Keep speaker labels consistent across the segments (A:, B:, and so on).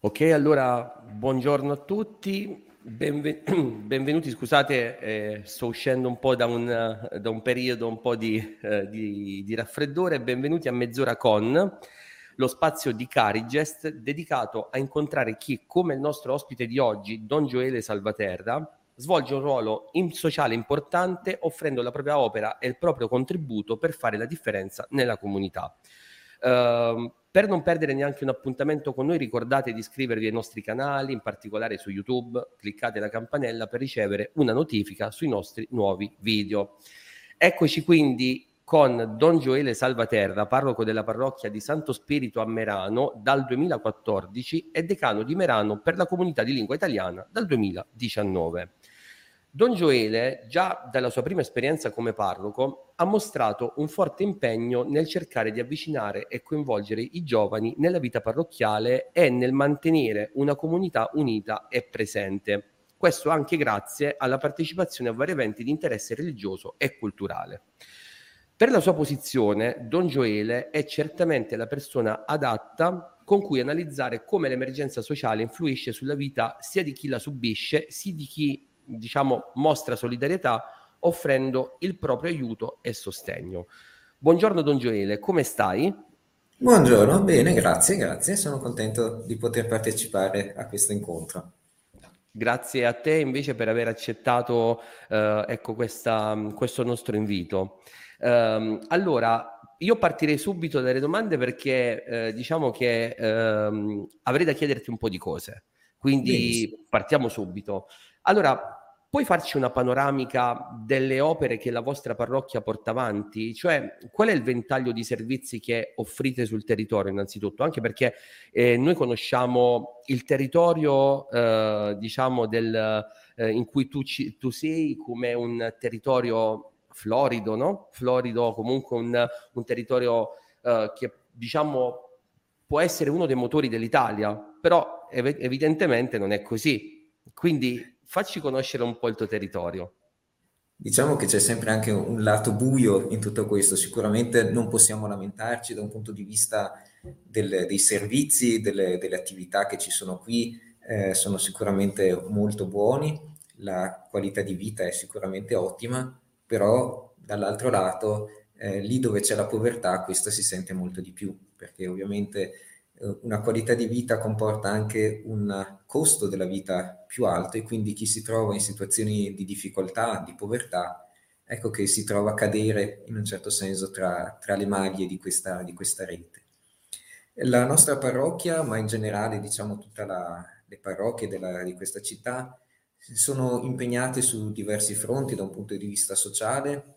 A: Ok, allora buongiorno a tutti, Benven- benvenuti, scusate, eh, sto uscendo un po' da un, da un periodo un po' di, eh, di, di, raffreddore, benvenuti a Mezz'ora con, lo spazio di Carigest dedicato a incontrare chi, come il nostro ospite di oggi, Don Gioele Salvaterra, svolge un ruolo in sociale importante offrendo la propria opera e il proprio contributo per fare la differenza nella comunità. Uh, per non perdere neanche un appuntamento con noi, ricordate di iscrivervi ai nostri canali, in particolare su YouTube, cliccate la campanella per ricevere una notifica sui nostri nuovi video. Eccoci quindi con Don Gioele Salvaterra, parroco della parrocchia di Santo Spirito a Merano dal 2014 e decano di Merano per la comunità di lingua italiana dal 2019. Don Gioele, già dalla sua prima esperienza come parroco, ha mostrato un forte impegno nel cercare di avvicinare e coinvolgere i giovani nella vita parrocchiale e nel mantenere una comunità unita e presente. Questo anche grazie alla partecipazione a vari eventi di interesse religioso e culturale. Per la sua posizione, Don Gioele è certamente la persona adatta con cui analizzare come l'emergenza sociale influisce sulla vita sia di chi la subisce, sia di chi diciamo, mostra solidarietà offrendo il proprio aiuto e sostegno. Buongiorno Don Gioele, come stai?
B: Buongiorno, bene, grazie, grazie. Sono contento di poter partecipare a questo incontro.
A: Grazie a te invece per aver accettato eh, ecco questa, questo nostro invito. Um, allora, io partirei subito dalle domande perché eh, diciamo che ehm, avrei da chiederti un po' di cose. Quindi Benissimo. partiamo subito. Allora, Puoi farci una panoramica delle opere che la vostra parrocchia porta avanti? Cioè, qual è il ventaglio di servizi che offrite sul territorio, innanzitutto? Anche perché eh, noi conosciamo il territorio, eh, diciamo, del, eh, in cui tu, ci, tu, sei come un territorio florido, no? Florido, comunque un, un territorio eh, che, diciamo, può essere uno dei motori dell'Italia, però ev- evidentemente non è così. Quindi facci conoscere un po' il tuo territorio.
B: Diciamo che c'è sempre anche un lato buio in tutto questo, sicuramente non possiamo lamentarci da un punto di vista del, dei servizi, delle, delle, attività che ci sono qui, eh, sono sicuramente molto buoni, la qualità di vita è sicuramente ottima, però dall'altro lato eh, lì dove c'è la povertà questa si sente molto di più, perché ovviamente una qualità di vita comporta anche un costo della vita più alto e quindi chi si trova in situazioni di difficoltà, di povertà, ecco che si trova a cadere in un certo senso tra, tra le maglie di questa, di questa, rete. La nostra parrocchia, ma in generale diciamo tutte le parrocchie della, di questa città, sono impegnate su diversi fronti da un punto di vista sociale,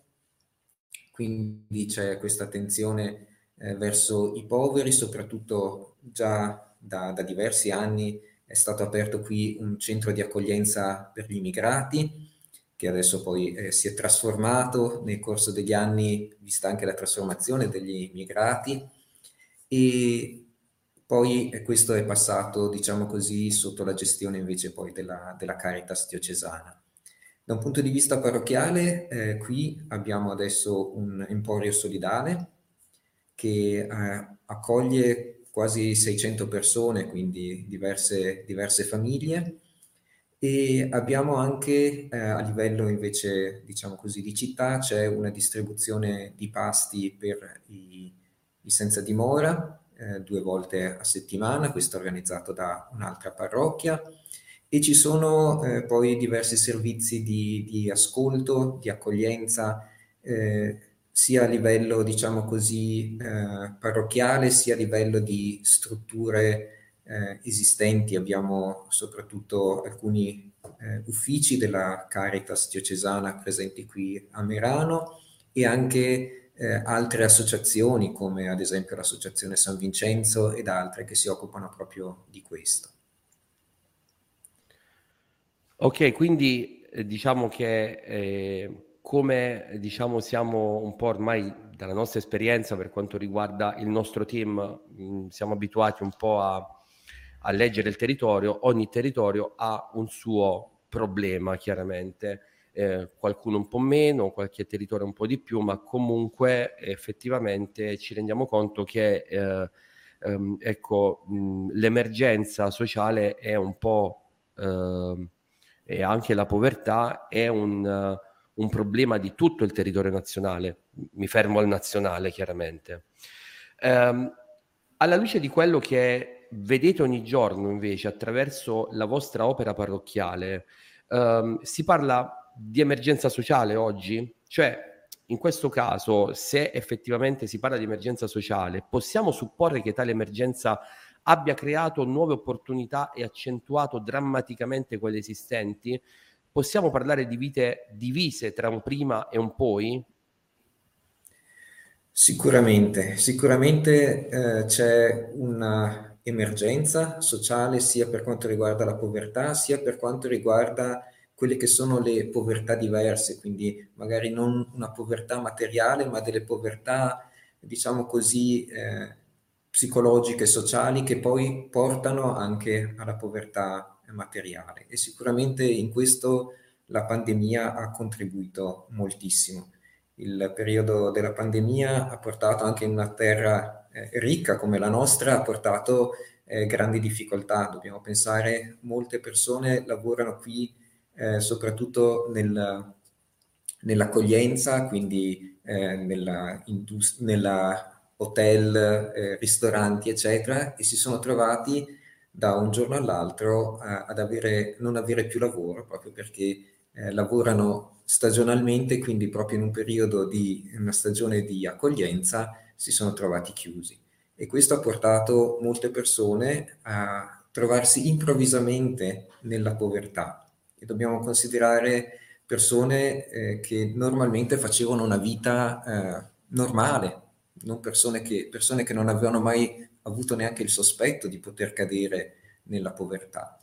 B: quindi c'è questa attenzione eh, verso i poveri, soprattutto già da, da, diversi anni è stato aperto qui un centro di accoglienza per gli immigrati, che adesso poi eh, si è trasformato nel corso degli anni, vista anche la trasformazione degli immigrati, e poi eh, questo è passato, diciamo così, sotto la gestione invece poi della, della Caritas diocesana. Da un punto di vista parrocchiale, eh, qui abbiamo adesso un emporio solidale che eh, accoglie quasi 600 persone, quindi diverse, diverse famiglie. E abbiamo anche eh, a livello invece, diciamo così, di città, c'è una distribuzione di pasti per i, i senza dimora, eh, due volte a settimana, questo organizzato da un'altra parrocchia, e ci sono eh, poi diversi servizi di, di, ascolto, di accoglienza, eh, sia a livello, diciamo così, eh, parrocchiale, sia a livello di strutture eh, esistenti. Abbiamo soprattutto alcuni eh, uffici della Caritas diocesana presenti qui a Merano e anche eh, altre associazioni come ad esempio l'Associazione San Vincenzo ed altre che si occupano proprio di questo.
A: Ok, quindi eh, diciamo che eh, come diciamo siamo un po' ormai dalla nostra esperienza per quanto riguarda il nostro team, mm, siamo abituati un po' a, a, leggere il territorio, ogni territorio ha un suo problema chiaramente, eh, qualcuno un po' meno, qualche territorio un po' di più, ma comunque effettivamente ci rendiamo conto che eh, ehm, ecco, mh, l'emergenza sociale è un po' eh, e anche la povertà è un, un, problema di tutto il territorio nazionale. Mi fermo al nazionale, chiaramente. Um, alla luce di quello che vedete ogni giorno, invece, attraverso la vostra opera parrocchiale, um, si parla di emergenza sociale oggi? Cioè, in questo caso, se effettivamente si parla di emergenza sociale, possiamo supporre che tale emergenza abbia creato nuove opportunità e accentuato drammaticamente quelle esistenti? Possiamo parlare di vite divise tra un prima e un poi?
B: Sicuramente, sicuramente eh, c'è un'emergenza sociale sia per quanto riguarda la povertà, sia per quanto riguarda quelle che sono le povertà diverse, quindi magari non una povertà materiale, ma delle povertà, diciamo così, eh, psicologiche sociali che poi portano anche alla povertà materiale e sicuramente in questo la pandemia ha contribuito moltissimo. Il periodo della pandemia ha portato anche in una terra eh, ricca come la nostra, ha portato eh, grandi difficoltà. Dobbiamo pensare, molte persone lavorano qui eh, soprattutto nel, nell'accoglienza, quindi eh, nella, indust- nella hotel, eh, ristoranti, eccetera, e si sono trovati da un giorno all'altro eh, ad avere, non avere più lavoro, proprio perché eh, lavorano stagionalmente, quindi proprio in un periodo di una stagione di accoglienza si sono trovati chiusi. E questo ha portato molte persone a trovarsi improvvisamente nella povertà. E dobbiamo considerare persone eh, che normalmente facevano una vita eh, normale, non persone che, persone che non avevano mai avuto neanche il sospetto di poter cadere nella povertà.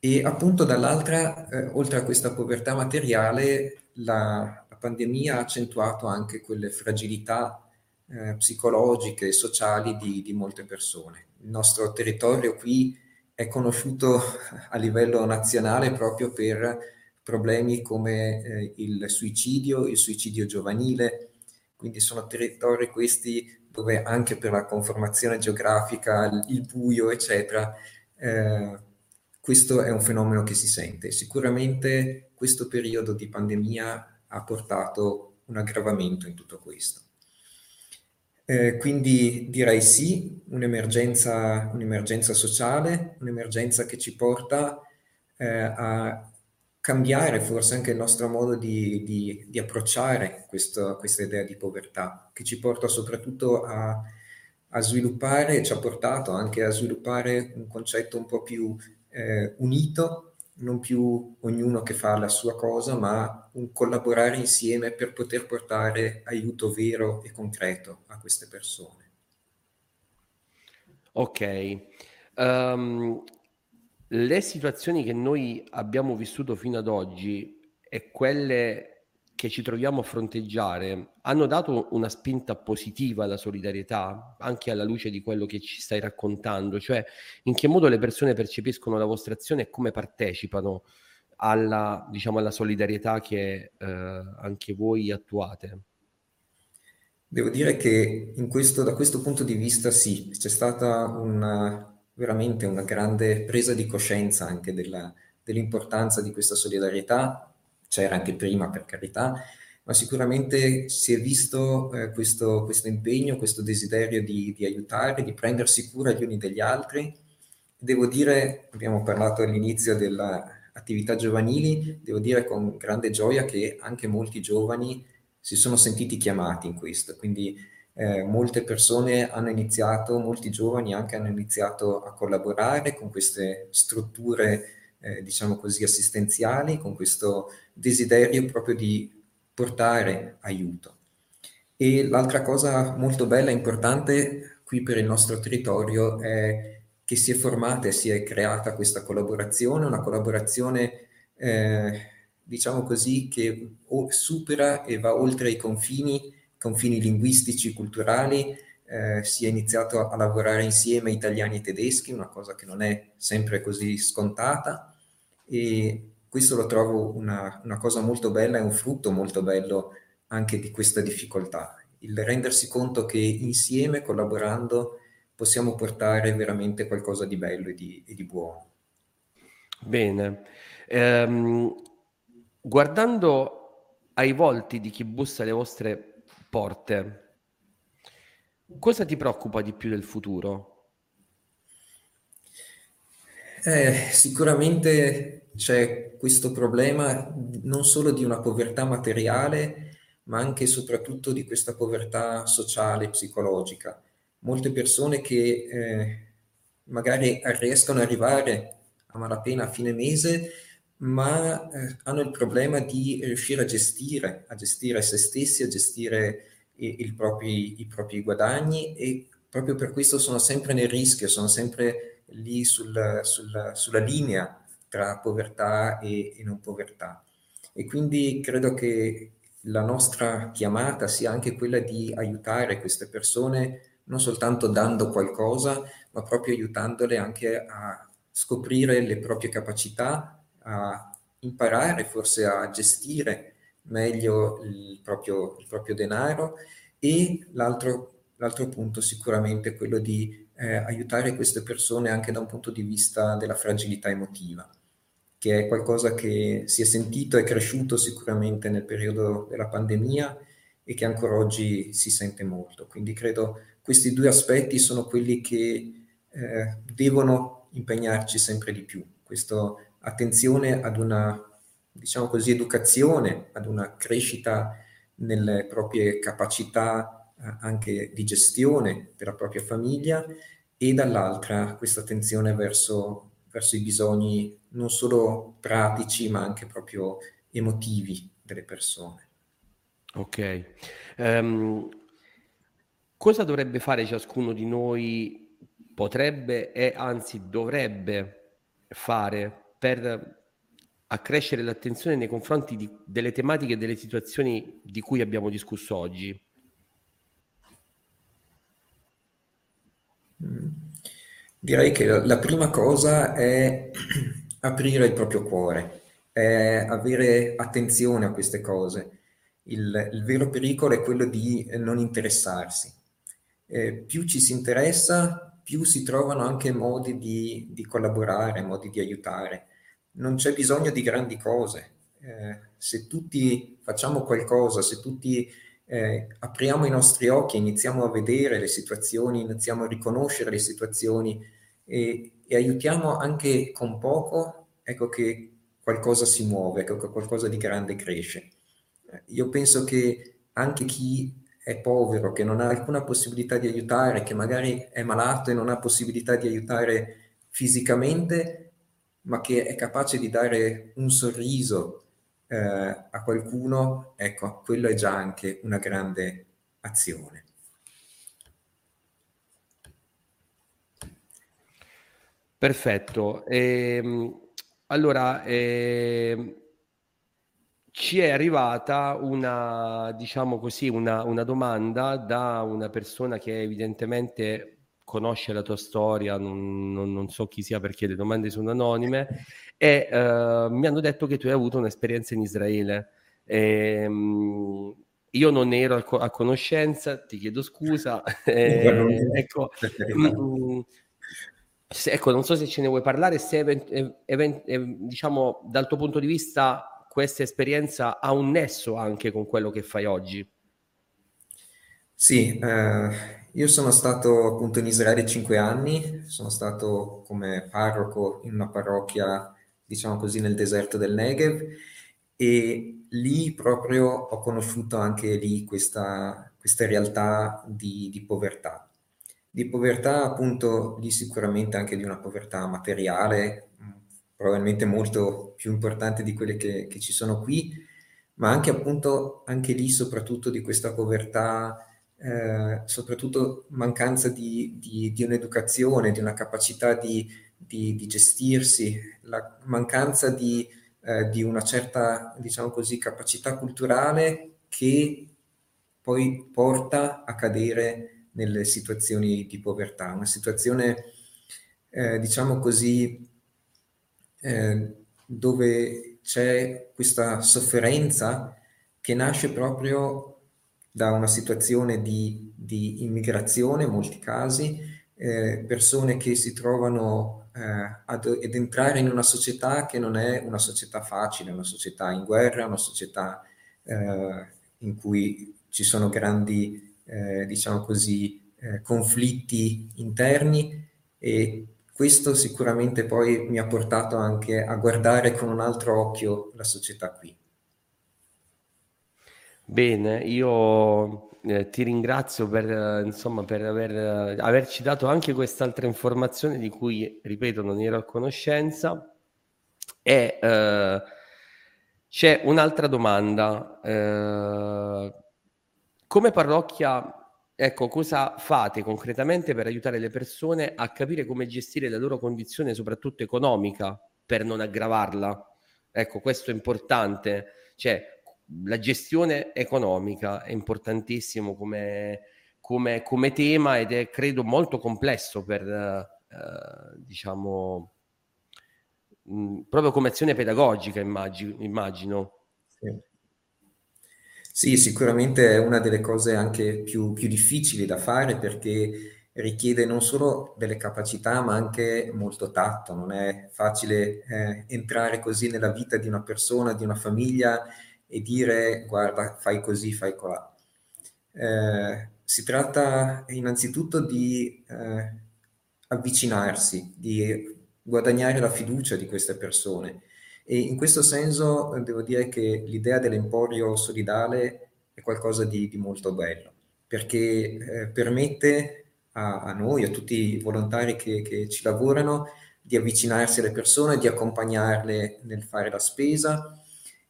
B: E appunto dall'altra, eh, oltre a questa povertà materiale, la, la, pandemia ha accentuato anche quelle fragilità eh, psicologiche e sociali di, di, molte persone. Il nostro territorio qui è conosciuto a livello nazionale proprio per problemi come eh, il suicidio, il suicidio giovanile, quindi sono territori questi dove anche per la conformazione geografica, il buio, eccetera, eh, questo è un fenomeno che si sente. Sicuramente questo periodo di pandemia ha portato un aggravamento in tutto questo. Eh, quindi direi sì, un'emergenza, un'emergenza sociale, un'emergenza che ci porta eh, a cambiare forse anche il nostro modo di, di, di approcciare questo, questa idea di povertà, che ci porta soprattutto a, a, sviluppare, ci ha portato anche a sviluppare un concetto un po' più eh, unito, non più ognuno che fa la sua cosa, ma un collaborare insieme per poter portare aiuto vero e concreto a queste persone.
A: Ok. Um, le situazioni che noi abbiamo vissuto fino ad oggi e quelle che ci troviamo a fronteggiare hanno dato una spinta positiva alla solidarietà, anche alla luce di quello che ci stai raccontando, cioè in che modo le persone percepiscono la vostra azione e come partecipano alla, diciamo, alla solidarietà che eh, anche voi attuate.
B: Devo dire che questo, da questo punto di vista sì, c'è stata una, veramente una grande presa di coscienza anche della, dell'importanza di questa solidarietà, c'era anche prima per carità, ma sicuramente si è visto eh, questo, questo, impegno, questo desiderio di, di, aiutare, di prendersi cura gli uni degli altri. Devo dire, abbiamo parlato all'inizio dell'attività giovanili, devo dire con grande gioia che anche molti giovani si sono sentiti chiamati in questo, quindi eh, molte persone hanno iniziato, molti giovani anche hanno iniziato a collaborare con queste strutture, eh, diciamo così, assistenziali, con questo desiderio proprio di portare aiuto. E l'altra cosa molto bella e importante qui per il nostro territorio è che si è formata e si è creata questa collaborazione, una collaborazione, eh, diciamo così, che supera e va oltre i confini confini linguistici, culturali, eh, si è iniziato a lavorare insieme italiani e tedeschi, una cosa che non è sempre così scontata e questo lo trovo una, una cosa molto bella e un frutto molto bello anche di questa difficoltà, il rendersi conto che insieme, collaborando, possiamo portare veramente qualcosa di bello e di, e di buono.
A: Bene. Ehm, guardando ai volti di chi bussa alle vostre porte, cosa ti preoccupa di più del futuro?
B: Eh, sicuramente c'è questo problema non solo di una povertà materiale, ma anche e soprattutto di questa povertà sociale, psicologica. Molte persone che eh, magari riescono ad arrivare a malapena a fine mese, ma eh, hanno il problema di riuscire a gestire, a gestire se stessi, a gestire i, propri, i propri guadagni e proprio per questo sono sempre nel rischio, sono sempre lì sul, sul, sulla linea tra povertà e, e, non povertà. E quindi credo che la nostra chiamata sia anche quella di aiutare queste persone non soltanto dando qualcosa, ma proprio aiutandole anche a scoprire le proprie capacità, a imparare forse a gestire meglio il proprio, il proprio denaro e l'altro, l'altro punto sicuramente è quello di eh, aiutare queste persone anche da un punto di vista della fragilità emotiva, che è qualcosa che si è sentito e cresciuto sicuramente nel periodo della pandemia e che ancora oggi si sente molto. Quindi credo questi due aspetti sono quelli che eh, devono impegnarci sempre di più. Questa attenzione ad una, diciamo così, educazione, ad una crescita nelle proprie capacità eh, anche di gestione della propria famiglia e dall'altra questa attenzione verso, verso i bisogni non solo pratici ma anche proprio emotivi delle persone.
A: Ok. Um, cosa dovrebbe fare ciascuno di noi, potrebbe e anzi dovrebbe fare per accrescere l'attenzione nei confronti di, delle tematiche e delle situazioni di cui abbiamo discusso oggi?
B: Direi che la prima cosa è aprire il proprio cuore, è avere attenzione a queste cose. Il, il vero pericolo è quello di non interessarsi. Eh, più ci si interessa, più si trovano anche modi di, di collaborare, modi di aiutare. Non c'è bisogno di grandi cose. Eh, se tutti facciamo qualcosa, se tutti eh, apriamo i nostri occhi, iniziamo a vedere le situazioni, iniziamo a riconoscere le situazioni e, e aiutiamo anche con poco, ecco che qualcosa si muove, ecco che qualcosa di grande cresce. Io penso che anche chi è povero, che non ha alcuna possibilità di aiutare, che magari è malato e non ha possibilità di aiutare fisicamente, ma che è capace di dare un sorriso, eh, a qualcuno, ecco, quello è già anche una grande azione.
A: Perfetto. Ehm, allora, ehm, ci è arrivata una, diciamo così, una, una domanda da una persona che evidentemente conosce la tua storia, non, non, non, so chi sia perché le domande sono anonime, e uh, mi hanno detto che tu hai avuto un'esperienza in Israele. E, um, io non ne ero a, co- a, conoscenza, ti chiedo scusa. eh, ecco, mm, se, ecco, non so se ce ne vuoi parlare, se event- event- diciamo dal tuo punto di vista questa esperienza ha un nesso anche con quello che fai oggi.
B: Sì, eh, io sono stato appunto in Israele cinque anni, sono stato come parroco in una parrocchia, diciamo così, nel deserto del Negev e lì proprio ho conosciuto anche lì questa, questa realtà di, di povertà. Di povertà appunto lì sicuramente anche di una povertà materiale, probabilmente molto più importante di quelle che, che ci sono qui, ma anche appunto anche lì soprattutto di questa povertà eh, soprattutto mancanza di, di, di, un'educazione, di una capacità di, di gestirsi, la mancanza di, eh, una certa, diciamo così, capacità culturale che poi porta a cadere nelle situazioni di povertà, una situazione, eh, diciamo così, eh, dove c'è questa sofferenza che nasce proprio da una situazione di, di immigrazione in molti casi, eh, persone che si trovano eh, ad, ad, entrare in una società che non è una società facile, una società in guerra, una società eh, in cui ci sono grandi, eh, diciamo così, eh, conflitti interni e questo sicuramente poi mi ha portato anche a guardare con un altro occhio la società qui.
A: Bene, io eh, ti ringrazio per, eh, insomma, per aver, eh, averci dato anche quest'altra informazione di cui, ripeto, non ero a conoscenza. E eh, c'è un'altra domanda. Come parrocchia, ecco, cosa fate concretamente per aiutare le persone a capire come gestire la loro condizione, soprattutto economica, per non aggravarla? Ecco, questo è importante. Cioè, la gestione economica è importantissimo come, come, come, tema ed è credo molto complesso per eh, diciamo mh, proprio come azione pedagogica immagino, immagino.
B: Sì. Sì. sicuramente è una delle cose anche più, più difficili da fare perché richiede non solo delle capacità ma anche molto tatto, non è facile eh, entrare così nella vita di una persona, di una famiglia e dire guarda fai così, fai colà. Eh, si tratta innanzitutto di eh, avvicinarsi, di guadagnare la fiducia di queste persone e in questo senso eh, devo dire che l'idea dell'emporio solidale è qualcosa di, di molto bello perché eh, permette a, a, noi, a tutti i volontari che, che ci lavorano, di avvicinarsi alle persone, di accompagnarle nel fare la spesa,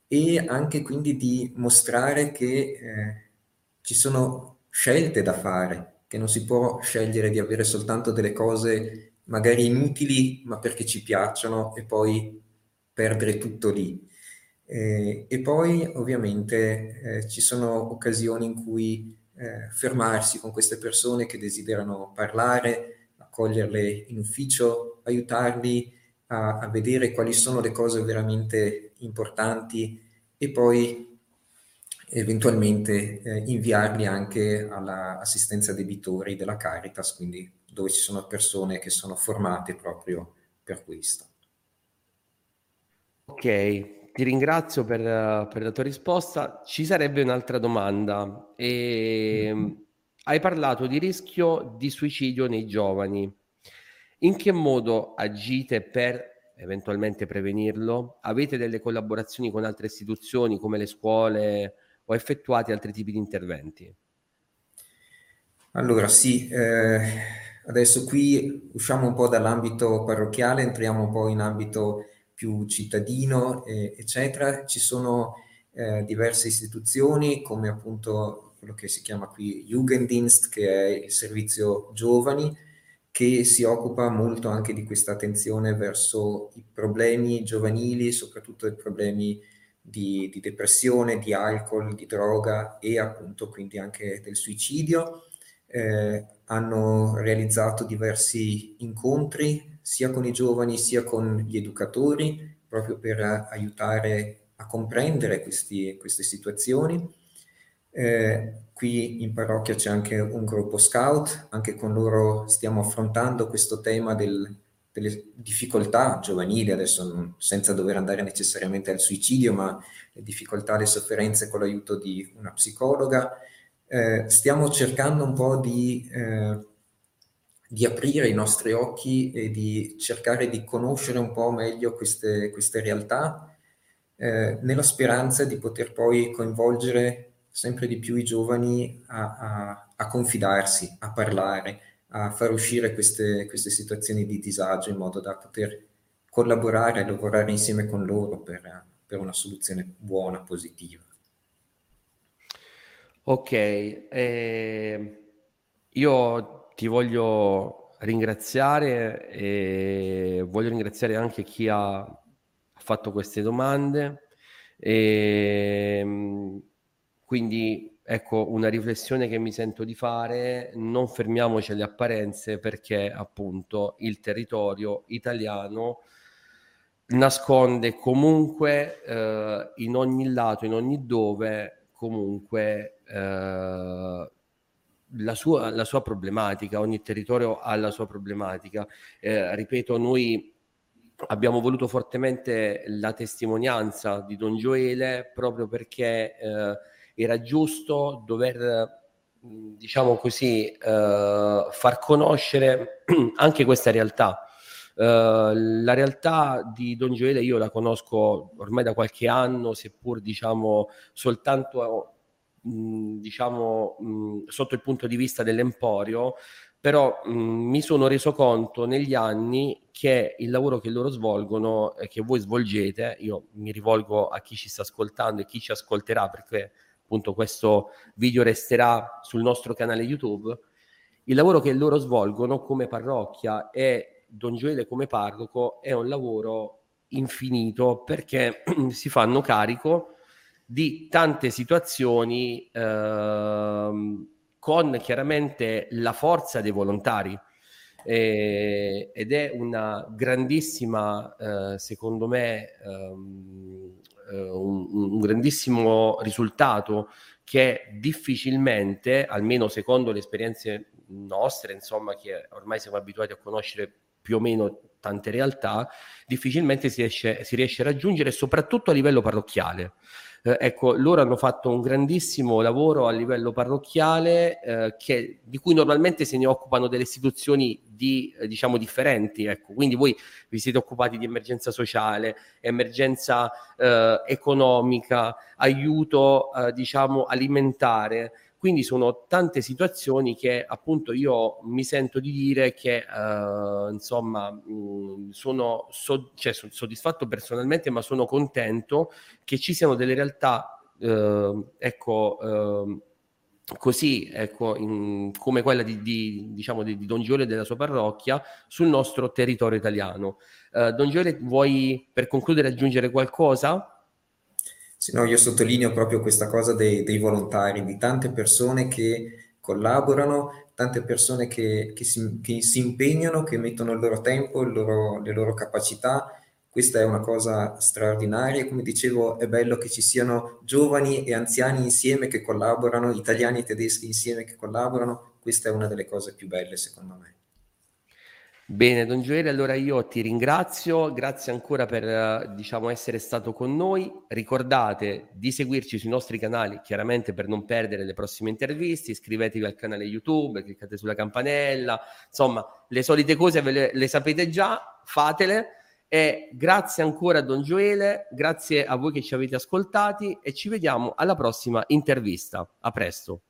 B: e anche quindi di mostrare che eh, ci sono scelte da fare, che non si può scegliere di avere soltanto delle cose magari inutili, ma perché ci piacciono e poi perdere tutto lì. Eh, e poi ovviamente eh, ci sono occasioni in cui eh, fermarsi con queste persone che desiderano parlare, accoglierle in ufficio, aiutarli a, a vedere quali sono le cose veramente importanti e poi eventualmente eh, inviarli anche all'assistenza debitori della Caritas, quindi dove ci sono persone che sono formate proprio per questo.
A: Ok, ti ringrazio per, per la tua risposta. Ci sarebbe un'altra domanda. E, mm-hmm. Hai parlato di rischio di suicidio nei giovani. In che modo agite per eventualmente prevenirlo? Avete delle collaborazioni con altre istituzioni come le scuole o effettuate altri tipi di interventi?
B: Allora sì, eh, adesso qui usciamo un po' dall'ambito parrocchiale, entriamo un po' in ambito più cittadino, eh, eccetera. Ci sono eh, diverse istituzioni come appunto quello che si chiama qui Jugenddienst, che è il servizio giovani, che si occupa molto anche di questa attenzione verso i problemi giovanili, soprattutto i problemi di, di, depressione, di alcol, di droga e appunto quindi anche del suicidio. Eh, hanno realizzato diversi incontri sia con i giovani sia con gli educatori proprio per aiutare a comprendere questi, queste situazioni. Eh, Qui in parrocchia c'è anche un gruppo scout, anche con loro stiamo affrontando questo tema del, delle difficoltà giovanili, adesso non, senza dover andare necessariamente al suicidio, ma le difficoltà, le sofferenze con l'aiuto di una psicologa. Eh, stiamo cercando un po' di, eh, di, aprire i nostri occhi e di cercare di conoscere un po' meglio queste, queste realtà, eh, nella speranza di poter poi coinvolgere sempre di più i giovani a, a, a confidarsi, a parlare, a far uscire queste, queste, situazioni di disagio in modo da poter collaborare e lavorare insieme con loro per, per una soluzione buona, positiva.
A: Ok, eh, io ti voglio ringraziare e voglio ringraziare anche chi ha fatto queste domande. E, ehm, quindi ecco una riflessione che mi sento di fare, non fermiamoci alle apparenze perché appunto il territorio italiano nasconde comunque eh, in ogni lato, in ogni dove, comunque eh, la sua, la sua, problematica, ogni territorio ha la sua problematica. Eh, ripeto, noi abbiamo voluto fortemente la testimonianza di Don Gioele proprio perché eh, era giusto dover, diciamo così, eh, far conoscere anche questa realtà. Uh, la realtà di Don Gioele io la conosco ormai da qualche anno, seppur diciamo soltanto diciamo mh, sotto il punto di vista dell'emporio, però mh, mi sono reso conto negli anni che il lavoro che loro svolgono e che voi svolgete, io mi rivolgo a chi ci sta ascoltando e chi ci ascolterà perché appunto questo video resterà sul nostro canale YouTube, il lavoro che loro svolgono come parrocchia e Don Gioele come parroco è un lavoro infinito perché si fanno carico di tante situazioni ehm, con chiaramente la forza dei volontari. Eh, ed è una grandissima, eh, secondo me, ehm, eh, un, un, grandissimo risultato che difficilmente, almeno secondo le esperienze nostre, insomma, che ormai siamo abituati a conoscere più o meno tante realtà, difficilmente si riesce, si riesce a raggiungere, soprattutto a livello parrocchiale. Eh, ecco, loro hanno fatto un grandissimo lavoro a livello parrocchiale eh, che, di cui normalmente se ne occupano delle istituzioni di, eh, diciamo differenti. Ecco. Quindi voi vi siete occupati di emergenza sociale, emergenza eh, economica, aiuto eh, diciamo alimentare. Quindi sono tante situazioni che appunto io mi sento di dire che uh, insomma mh, sono, so, cioè, sono soddisfatto personalmente, ma sono contento che ci siano delle realtà, uh, ecco, uh, così ecco, in, come quella di, di, diciamo, di, di Don Giole e della sua parrocchia sul nostro territorio italiano. Don Giole, vuoi per concludere aggiungere qualcosa?
B: Sì, no, io sottolineo proprio questa cosa dei, dei volontari, di tante persone che collaborano, tante persone che, che, si, che, si, impegnano, che mettono il loro tempo, il loro, le loro capacità. Questa è una cosa straordinaria. Come dicevo, è bello che ci siano giovani e anziani insieme che collaborano, italiani e tedeschi insieme che collaborano. Questa è una delle cose più belle, secondo me.
A: Bene, Don Gioele, allora io ti ringrazio, grazie ancora per eh, diciamo, essere stato con noi. Ricordate di seguirci sui nostri canali, chiaramente per non perdere le prossime interviste, iscrivetevi al canale YouTube, cliccate sulla campanella, insomma, le solite cose ve le, le sapete già, fatele. E grazie ancora a Don Gioele, grazie a voi che ci avete ascoltati e ci vediamo alla prossima intervista. A presto.